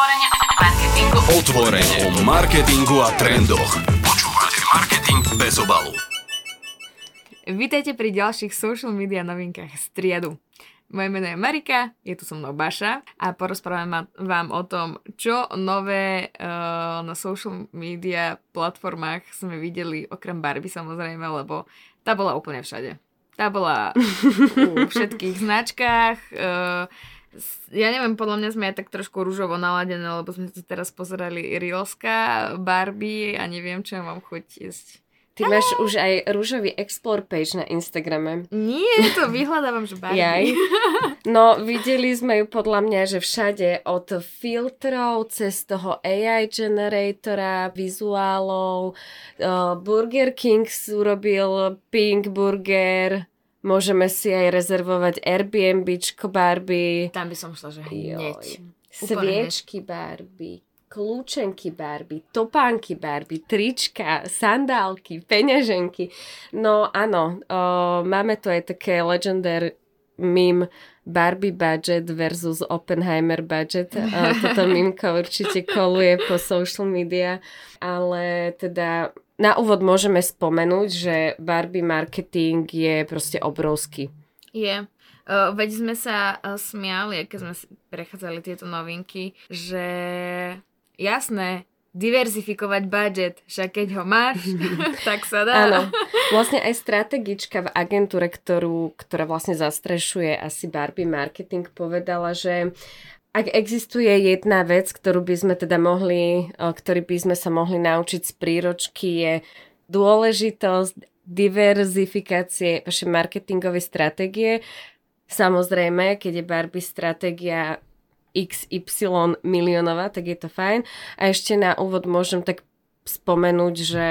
Otvorene o marketingu. Otvorene o marketingu a trendoch. Počúvate Marketing bez obalu. Vítajte pri ďalších social media novinkách Striadu. Moje meno je Marika, je tu so mnou Baša a porozprávam vám o tom, čo nové uh, na social media platformách sme videli, okrem Barbie samozrejme, lebo tá bola úplne všade. Tá bola u všetkých značkách, uh, ja neviem, podľa mňa sme aj tak trošku rúžovo naladené, lebo sme si teraz pozerali Reelska, Barbie a neviem, čo mám chuť jesť. Ty máš už aj rúžový explore page na Instagrame. Nie, to vyhľadávam, že Barbie. Jaj. No, videli sme ju podľa mňa, že všade od filtrov, cez toho AI generatora, vizuálov, uh, Burger King urobil Pink Burger, Môžeme si aj rezervovať Airbnbčko Barbie. Tam by som šla, že hneď. Sviečky Barbie, kľúčenky Barbie, topánky Barbie, trička, sandálky, peňaženky. No áno, o, máme tu aj také legendary meme Barbie budget versus Oppenheimer budget. Toto mimko určite koluje po social media, ale teda na úvod môžeme spomenúť, že Barbie marketing je proste obrovský. Je. Uh, veď sme sa uh, smiali, keď sme prechádzali tieto novinky, že jasné, diverzifikovať budget, však keď ho máš, tak sa dá. Áno. Vlastne aj strategička v agentúre, ktorú, ktorá vlastne zastrešuje asi Barbie marketing, povedala, že ak existuje jedna vec, ktorú by sme teda mohli, ktorý by sme sa mohli naučiť z príročky, je dôležitosť diverzifikácie vašej marketingovej stratégie. Samozrejme, keď je Barbie stratégia XY miliónová, tak je to fajn. A ešte na úvod môžem tak spomenúť, že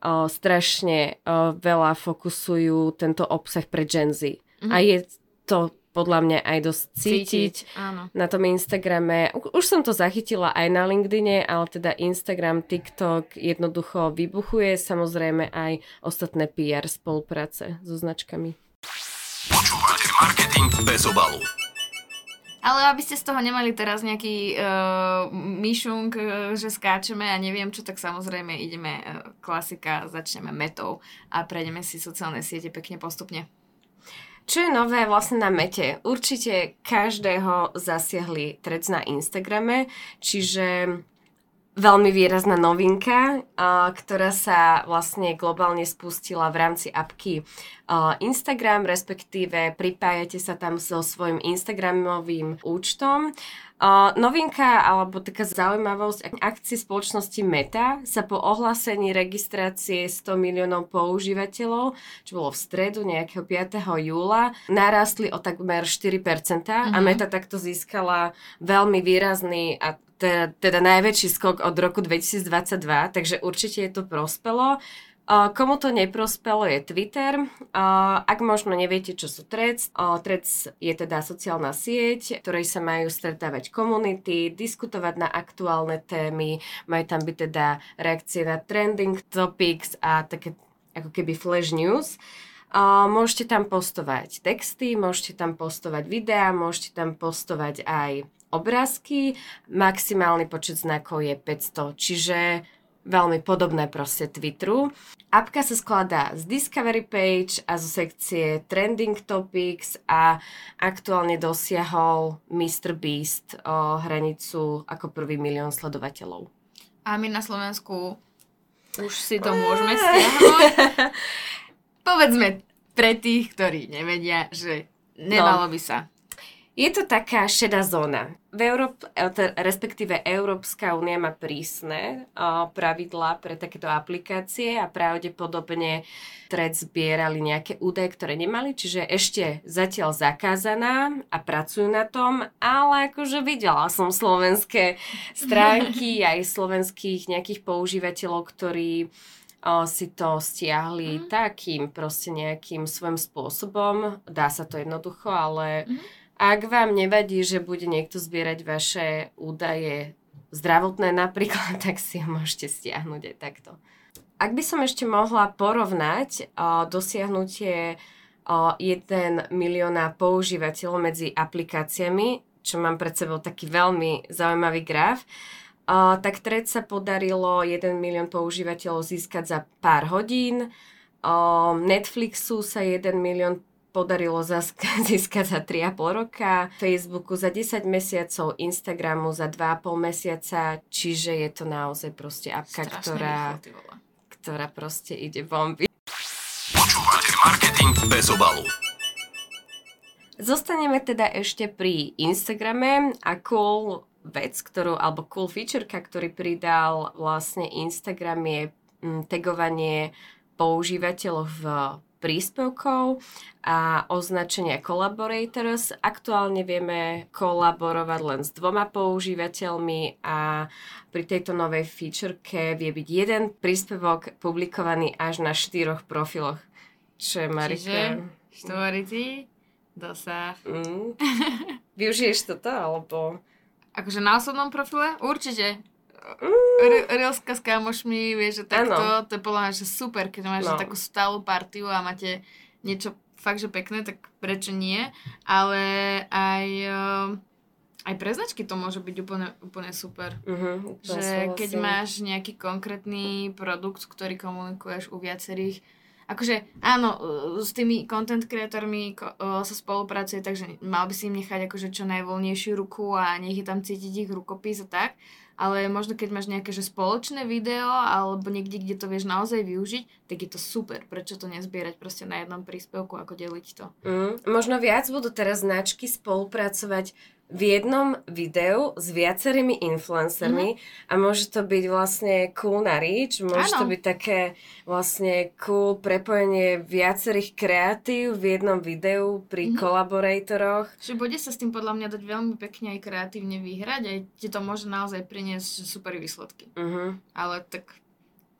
o, strašne o, veľa fokusujú tento obsah pre Gen Z. Mm-hmm. A je to podľa mňa aj dosť cítiť, cítiť áno. na tom Instagrame. Už som to zachytila aj na LinkedIne, ale teda Instagram, TikTok jednoducho vybuchuje, samozrejme aj ostatné PR spolupráce so značkami. Počúvate marketing bez obalu. Ale aby ste z toho nemali teraz nejaký uh, myšunk, uh, že skáčeme a neviem čo, tak samozrejme ideme uh, klasika, začneme metou a prejdeme si sociálne siete pekne postupne. Čo je nové vlastne na mete? Určite každého zasiahli trec na Instagrame, čiže veľmi výrazná novinka, ktorá sa vlastne globálne spustila v rámci apky Instagram, respektíve pripájate sa tam so svojím Instagramovým účtom novinka alebo taká zaujímavosť akcie spoločnosti Meta sa po ohlásení registrácie 100 miliónov používateľov, čo bolo v stredu nejakého 5. júla, narastli o takmer 4% mm-hmm. a mhm. Meta takto získala veľmi výrazný a teda, teda najväčší skok od roku 2022, takže určite je to prospelo. Komu to neprospelo je Twitter. Ak možno neviete, čo sú Threads, Threads je teda sociálna sieť, ktorej sa majú stretávať komunity, diskutovať na aktuálne témy, majú tam byť teda reakcie na trending topics a také ako keby flash news. Uh, môžete tam postovať texty, môžete tam postovať videá, môžete tam postovať aj obrázky. Maximálny počet znakov je 500, čiže veľmi podobné proste Twitteru. Apka sa skladá z Discovery page a zo sekcie Trending Topics a aktuálne dosiahol Mr. Beast o hranicu ako prvý milión sledovateľov. A my na Slovensku už si to môžeme stiahnuť. Povedzme pre tých, ktorí nevedia, že nemalo no. by sa je to taká šedá zóna. V Európ, e, respektíve Európska únia má prísne pravidlá pre takéto aplikácie a pravdepodobne tred zbierali nejaké údaje, ktoré nemali, čiže ešte zatiaľ zakázaná a pracujú na tom, ale akože videla som slovenské stránky aj slovenských nejakých používateľov, ktorí o, si to stiahli mm. takým proste nejakým svojím spôsobom. Dá sa to jednoducho, ale mm ak vám nevadí, že bude niekto zbierať vaše údaje zdravotné napríklad, tak si ho môžete stiahnuť aj takto. Ak by som ešte mohla porovnať o, dosiahnutie o, 1 milióna používateľov medzi aplikáciami, čo mám pred sebou taký veľmi zaujímavý graf, uh, tak Thread sa podarilo 1 milión používateľov získať za pár hodín, uh, Netflixu sa 1 milión podarilo získať za 3,5 roka, Facebooku za 10 mesiacov, Instagramu za 2,5 mesiaca, čiže je to naozaj proste apka, ktorá, ktorá proste ide bomby. Počúvate marketing bez obalu. Zostaneme teda ešte pri Instagrame a cool vec, ktorú, alebo cool featureka, ktorý pridal vlastne Instagram je mm, tagovanie používateľov v príspevkov a označenia collaborators. Aktuálne vieme kolaborovať len s dvoma používateľmi a pri tejto novej featureke vie byť jeden príspevok publikovaný až na štyroch profiloch. Čo je Marika? Čiže štvorici, dosah. Mm. Využiješ toto, alebo... Akože na osobnom profile? Určite. Mm. Reelska s kamošmi, vieš, že takto, ano. to je podľa mňa, že super, keď máš no. takú stálu partiu a máte niečo fakt, že pekné, tak prečo nie? Ale aj, uh, aj pre značky to môže byť úplne, úplne super. Uh-huh, že keď máš nejaký konkrétny produkt, ktorý komunikuješ u viacerých, akože áno, e, s tými content kreatormi sa spolupracuje, takže mal by si im nechať akože čo najvoľnejšiu ruku a nech je tam cítiť ich rukopis a tak, ale možno keď máš nejaké že spoločné video alebo niekde, kde to vieš naozaj využiť, tak je to super. Prečo to nezbierať proste na jednom príspevku, ako deliť to? Mm, možno viac budú teraz značky spolupracovať v jednom videu s viacerými influencermi mm-hmm. a môže to byť vlastne cool na reach, môže ano. to byť také vlastne cool prepojenie viacerých kreatív v jednom videu pri mm-hmm. kolaborátoroch. Čiže bude sa s tým podľa mňa dať veľmi pekne aj kreatívne vyhrať aj ti to môže naozaj priniesť super výsledky. Mm-hmm. Ale tak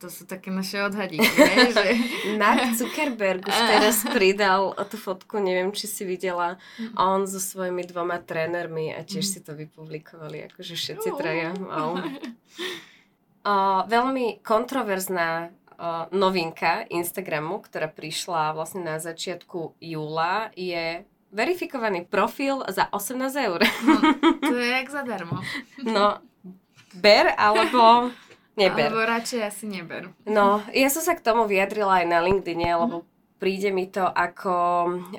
to sú také naše odhadíky, že... Mark Zuckerberg už teraz pridal tú fotku, neviem, či si videla, mm. on so svojimi dvoma trénermi a tiež mm. si to vypublikovali, akože všetci traja. Wow. O, veľmi kontroverzná o, novinka Instagramu, ktorá prišla vlastne na začiatku júla, je verifikovaný profil za 18 eur. No, to je jak zadarmo. No, ber, alebo Neber. Alebo radšej asi neber. No, ja som sa k tomu vyjadrila aj na LinkedIn, lebo príde mi to ako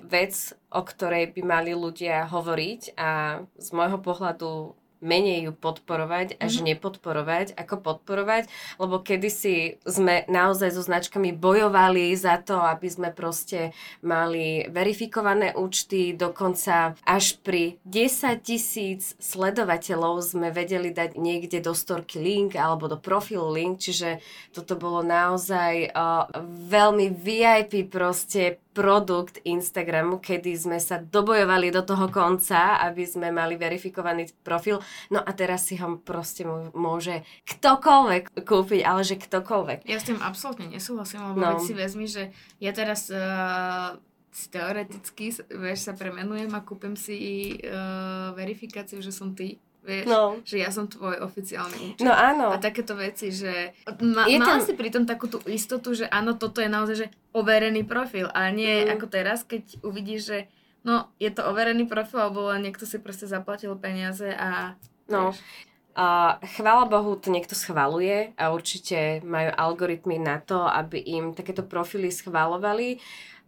vec, o ktorej by mali ľudia hovoriť a z môjho pohľadu menej ju podporovať až mm-hmm. nepodporovať, ako podporovať, lebo kedysi sme naozaj so značkami bojovali za to, aby sme proste mali verifikované účty, dokonca až pri 10 tisíc sledovateľov sme vedeli dať niekde do storky link alebo do profilu link, čiže toto bolo naozaj uh, veľmi VIP proste produkt Instagramu, kedy sme sa dobojovali do toho konca, aby sme mali verifikovaný profil. No a teraz si ho proste môže ktokoľvek kúpiť, ale že ktokoľvek. Ja s tým absolútne nesúhlasím, lebo no. si vezmi, že ja teraz uh, teoreticky vieš, sa premenujem a kúpim si uh, verifikáciu, že som ty Vieš, no. že ja som tvoj oficiálny účet. No áno. A takéto veci, že ma, je mala tam... si pritom takú tú istotu, že áno, toto je naozaj že overený profil a nie mm. ako teraz, keď uvidíš, že no, je to overený profil, alebo niekto si proste zaplatil peniaze a... No. Vieš. A chvála Bohu, to niekto schvaluje a určite majú algoritmy na to, aby im takéto profily schvalovali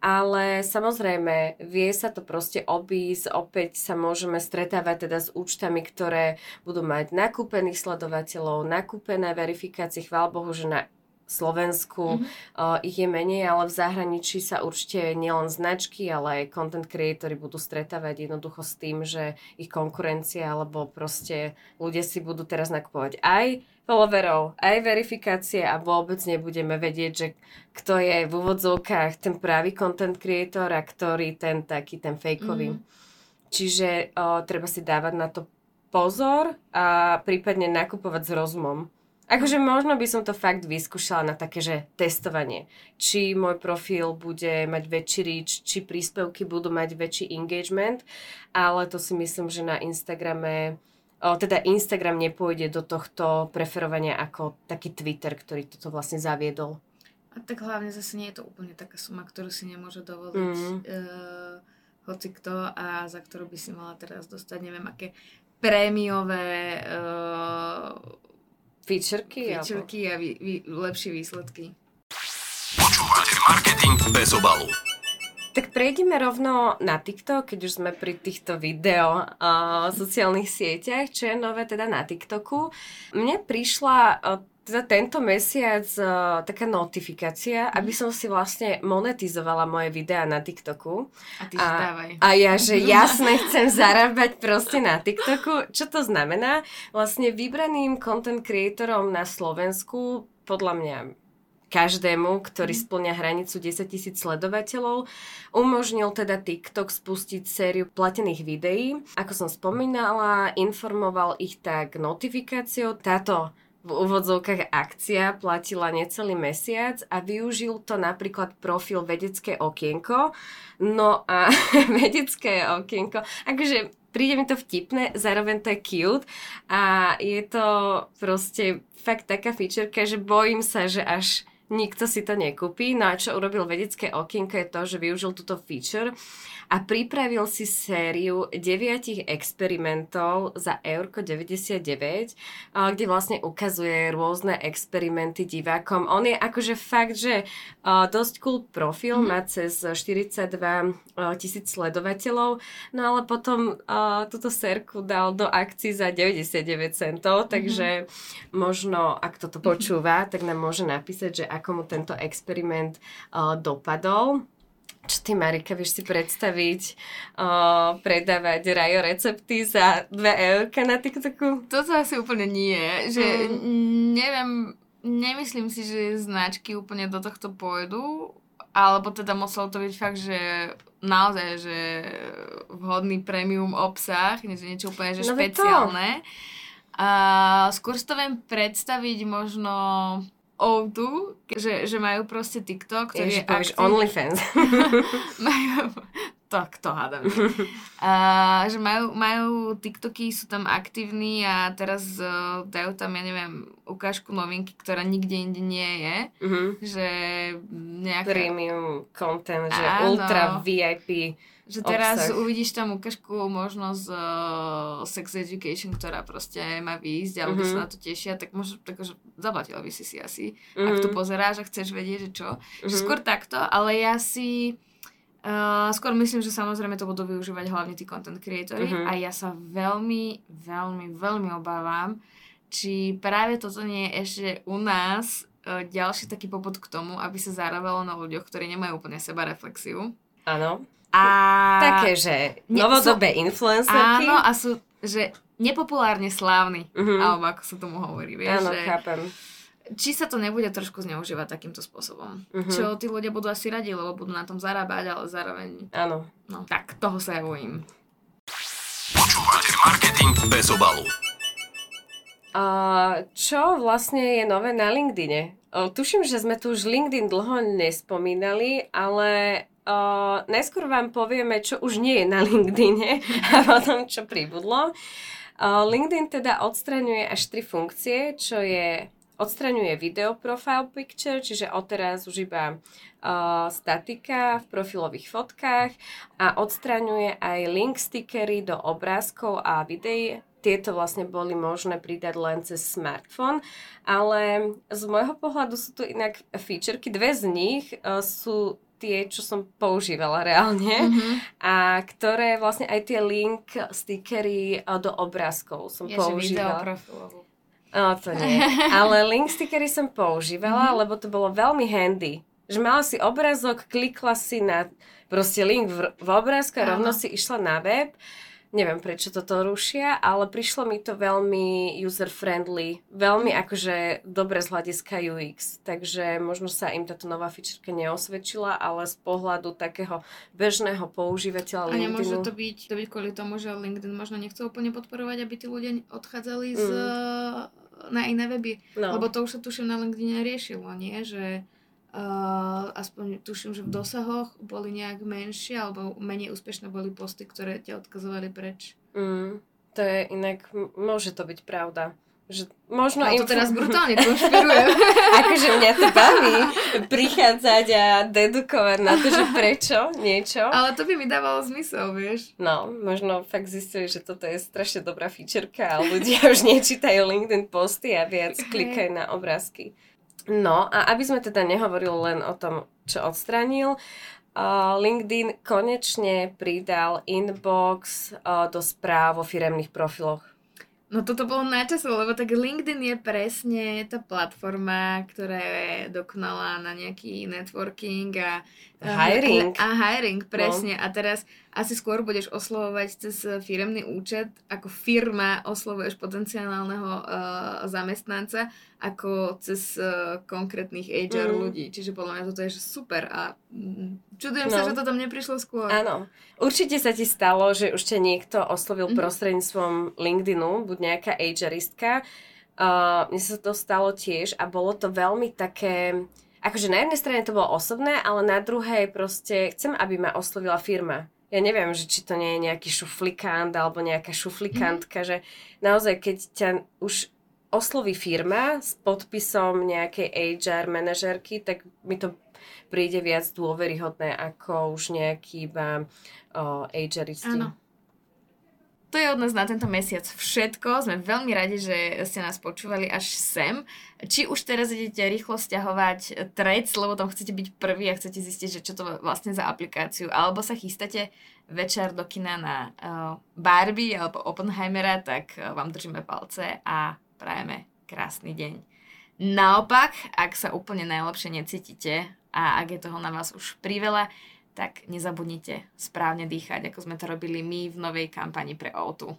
ale samozrejme, vie sa to proste obísť, opäť sa môžeme stretávať teda s účtami, ktoré budú mať nakúpených sledovateľov, nakúpené verifikácie, chvál Bohu, že na Slovensku mm-hmm. uh, ich je menej, ale v zahraničí sa určite nielen značky, ale aj content creatory budú stretávať jednoducho s tým, že ich konkurencia alebo proste ľudia si budú teraz nakupovať aj followerov, aj verifikácie a vôbec nebudeme vedieť, že kto je v úvodzovkách ten pravý content creator a ktorý ten taký, ten fakeový. Mm. Čiže o, treba si dávať na to pozor a prípadne nakupovať s rozumom. Akože možno by som to fakt vyskúšala na také, že testovanie. Či môj profil bude mať väčší reach, či príspevky budú mať väčší engagement, ale to si myslím, že na Instagrame teda Instagram nepôjde do tohto preferovania ako taký Twitter, ktorý toto vlastne zaviedol. A tak hlavne zase nie je to úplne taká suma, ktorú si nemôže dovoliť mm. uh, hoci kto a za ktorú by si mala teraz dostať neviem aké prémiové uh, Featureky? featureky a vy, vy, lepšie výsledky. Počúvate Marketing bez obalu. Tak prejdeme rovno na TikTok, keď už sme pri týchto video uh, sociálnych sieťach, čo je nové teda na TikToku. Mne prišla uh, teda tento mesiac uh, taká notifikácia, aby som si vlastne monetizovala moje videá na TikToku. A ty a. A ja, že jasne chcem zarábať proste na TikToku. Čo to znamená? Vlastne vybraným content creatorom na Slovensku podľa mňa každému, ktorý mhm. splňa hranicu 10 tisíc sledovateľov. Umožnil teda TikTok spustiť sériu platených videí. Ako som spomínala, informoval ich tak notifikáciou. Táto v úvodzovkách akcia platila necelý mesiac a využil to napríklad profil Vedecké okienko. No a Vedecké okienko, akože príde mi to vtipné, zároveň to je cute a je to proste fakt taká featureka, že bojím sa, že až nikto si to nekúpi. No a čo urobil vedecké okienko je to, že využil túto feature a pripravil si sériu deviatich experimentov za Eurko 99, kde vlastne ukazuje rôzne experimenty divákom. On je akože fakt, že dosť cool profil, mm-hmm. má cez 42 tisíc sledovateľov, no ale potom túto serku dal do akcií za 99 centov, mhm. takže mm-hmm. možno, ak toto počúva, tak nám môže napísať, že ako mu tento experiment dopadol. Čo ty, Marika, vieš si predstaviť uh, predávať rajo recepty za 2 eurka na TikToku? Toto asi úplne nie. Že mm. neviem, nemyslím si, že značky úplne do tohto pôjdu, alebo teda muselo to byť fakt, že naozaj, že vhodný premium obsah, niečo, niečo úplne že no špeciálne. A skôr si to viem predstaviť možno O2, že, že majú proste TikTok, ktorý Ježiš, je aktív... OnlyFans. majú, tak to hádam. uh, že majú, majú TikToky, sú tam aktívni a teraz uh, dajú tam, ja neviem, ukážku novinky, ktorá nikde inde nie je. Uh-huh. Že nejaká... Premium content, že Áno. ultra VIP že teraz obsah. uvidíš tam ukážku možno z uh, Sex Education, ktorá proste má výjsť a ľudia mm-hmm. sa na to tešia, tak možno tak, že zaplatila by si si asi, mm-hmm. ak to mhm. pozeráš a chceš vedieť, že čo. Mm-hmm. Že skôr takto, ale ja si uh, skôr myslím, že samozrejme to budú využívať hlavne tí content creatory mm-hmm. a ja sa veľmi, veľmi, veľmi obávam, či práve toto nie je ešte u nás uh, ďalší taký popod k tomu, aby sa zarábalo na ľuďoch, ktorí nemajú úplne seba reflexiu. Áno. A... Také, že novodobé sú, influencerky. Áno, a sú, že nepopulárne slávni, uh-huh. alebo ako sa tomu hovorí, vieš. Áno, že, chápem. Či sa to nebude trošku zneužívať takýmto spôsobom. Uh-huh. Čo tí ľudia budú asi radi, lebo budú na tom zarábať, ale zároveň... Áno. No, tak toho sa ja bojím. Počúvate marketing bez obalu. A čo vlastne je nové na LinkedIne? O, tuším, že sme tu už LinkedIn dlho nespomínali, ale Uh, najskôr vám povieme, čo už nie je na LinkedIne a potom, čo pribudlo. Uh, LinkedIn teda odstraňuje až tri funkcie, čo je odstraňuje video profile picture, čiže odteraz už iba uh, statika v profilových fotkách a odstraňuje aj link stickery do obrázkov a videí. Tieto vlastne boli možné pridať len cez smartfón, ale z môjho pohľadu sú tu inak featureky. Dve z nich uh, sú tie, čo som používala reálne mm-hmm. a ktoré vlastne aj tie link stickery do obrázkov som Je, používala. Že No, to nie. Ale link stickery som používala, mm-hmm. lebo to bolo veľmi handy. Že mala si obrázok, klikla si na proste link v, v obrázku a rovno si išla na web neviem prečo toto rušia, ale prišlo mi to veľmi user-friendly, veľmi akože dobre z hľadiska UX, takže možno sa im táto nová featureka neosvedčila, ale z pohľadu takého bežného používateľa A nemôže to byť, to byť kvôli tomu, že LinkedIn možno nechce úplne podporovať, aby tí ľudia odchádzali mm. z, na iné weby, no. lebo to už sa tuším na LinkedIn riešilo, nie? Že Uh, aspoň tuším, že v dosahoch boli nejak menšie alebo menej úspešné boli posty, ktoré ťa odkazovali preč. Mm, to je inak, môže to byť pravda. Že možno No im... to teraz brutálne konšpirujem. akože mňa to baví prichádzať a dedukovať na to, že prečo niečo. Ale to by mi dávalo zmysel, vieš. No, možno fakt zistili, že toto je strašne dobrá featureka a ľudia už nečítajú LinkedIn posty a viac klikajú na obrázky. No a aby sme teda nehovorili len o tom, čo odstranil, uh, LinkedIn konečne pridal inbox uh, do správ o firemných profiloch. No toto bolo na čase, lebo tak LinkedIn je presne tá platforma, ktorá je dokonalá na nejaký networking a Hiring. A hiring, presne. No. A teraz asi skôr budeš oslovovať cez firemný účet, ako firma oslovuješ potenciálneho uh, zamestnanca, ako cez uh, konkrétnych HR mm. ľudí. Čiže podľa mňa toto je super a mm, čudujem no. sa, že to tam neprišlo skôr. Áno. Určite sa ti stalo, že už ťa niekto oslovil mm. prostredníctvom LinkedInu, buď nejaká HRistka. Uh, mne sa to stalo tiež a bolo to veľmi také akože na jednej strane to bolo osobné, ale na druhej proste chcem, aby ma oslovila firma. Ja neviem, že či to nie je nejaký šuflikant alebo nejaká šuflikantka, mm. že naozaj keď ťa už osloví firma s podpisom nejakej HR manažerky, tak mi to príde viac dôveryhodné ako už nejaký iba uh, HRisti. Áno. To je od nás na tento mesiac všetko. Sme veľmi radi, že ste nás počúvali až sem. Či už teraz idete rýchlo stiahovať Trec, lebo tam chcete byť prvý a chcete zistiť, že čo to vlastne za aplikáciu, alebo sa chystáte večer do kina na uh, Barbie alebo Oppenheimera, tak uh, vám držíme palce a prajeme krásny deň. Naopak, ak sa úplne najlepšie necítite a ak je toho na vás už priveľa, tak nezabudnite správne dýchať, ako sme to robili my v novej kampani pre O2.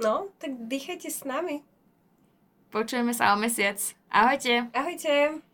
No, tak dýchajte s nami. Počujeme sa o mesiac. Ahojte. Ahojte.